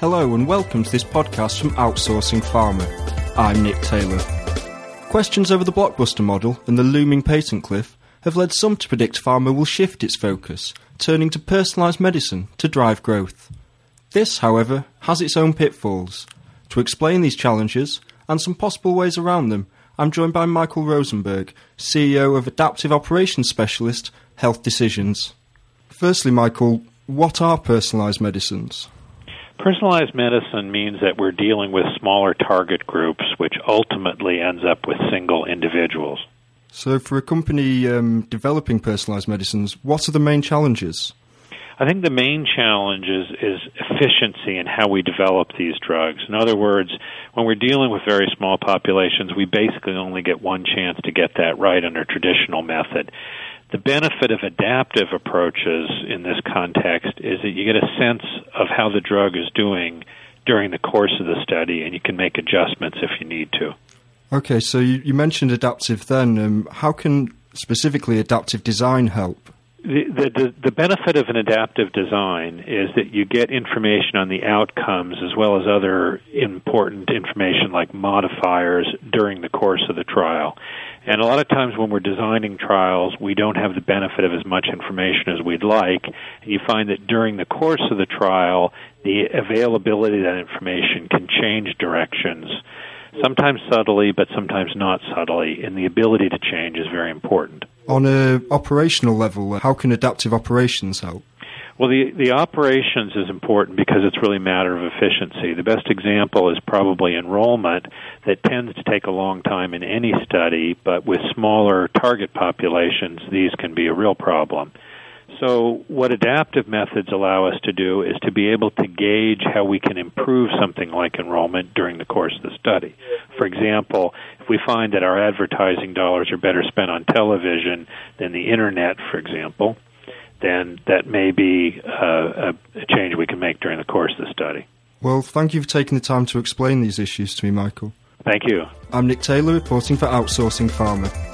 Hello and welcome to this podcast from Outsourcing Pharma. I'm Nick Taylor. Questions over the blockbuster model and the looming patent cliff have led some to predict pharma will shift its focus, turning to personalised medicine to drive growth. This, however, has its own pitfalls. To explain these challenges and some possible ways around them, I'm joined by Michael Rosenberg, CEO of Adaptive Operations Specialist Health Decisions. Firstly, Michael, what are personalised medicines? Personalized medicine means that we're dealing with smaller target groups, which ultimately ends up with single individuals. So, for a company um, developing personalised medicines, what are the main challenges? I think the main challenge is, is efficiency in how we develop these drugs. In other words, when we're dealing with very small populations, we basically only get one chance to get that right under traditional method. The benefit of adaptive approaches in this context is that you get a sense of how the drug is doing during the course of the study, and you can make adjustments if you need to. Okay, so you, you mentioned adaptive then. Um, how can specifically adaptive design help? The, the, the benefit of an adaptive design is that you get information on the outcomes as well as other important information like modifiers during the course of the trial. And a lot of times when we're designing trials, we don't have the benefit of as much information as we'd like. And you find that during the course of the trial, the availability of that information can change directions sometimes subtly, but sometimes not subtly, and the ability to change is very important. On a operational level, uh, how can adaptive operations help? Well, the the operations is important because it's really a matter of efficiency. The best example is probably enrollment that tends to take a long time in any study, but with smaller target populations, these can be a real problem. So, what adaptive methods allow us to do is to be able to gauge how we can improve something like enrollment during the course of the study. For example, if we find that our advertising dollars are better spent on television than the internet, for example, then that may be uh, a change we can make during the course of the study. Well, thank you for taking the time to explain these issues to me, Michael. Thank you. I'm Nick Taylor, reporting for Outsourcing Pharma.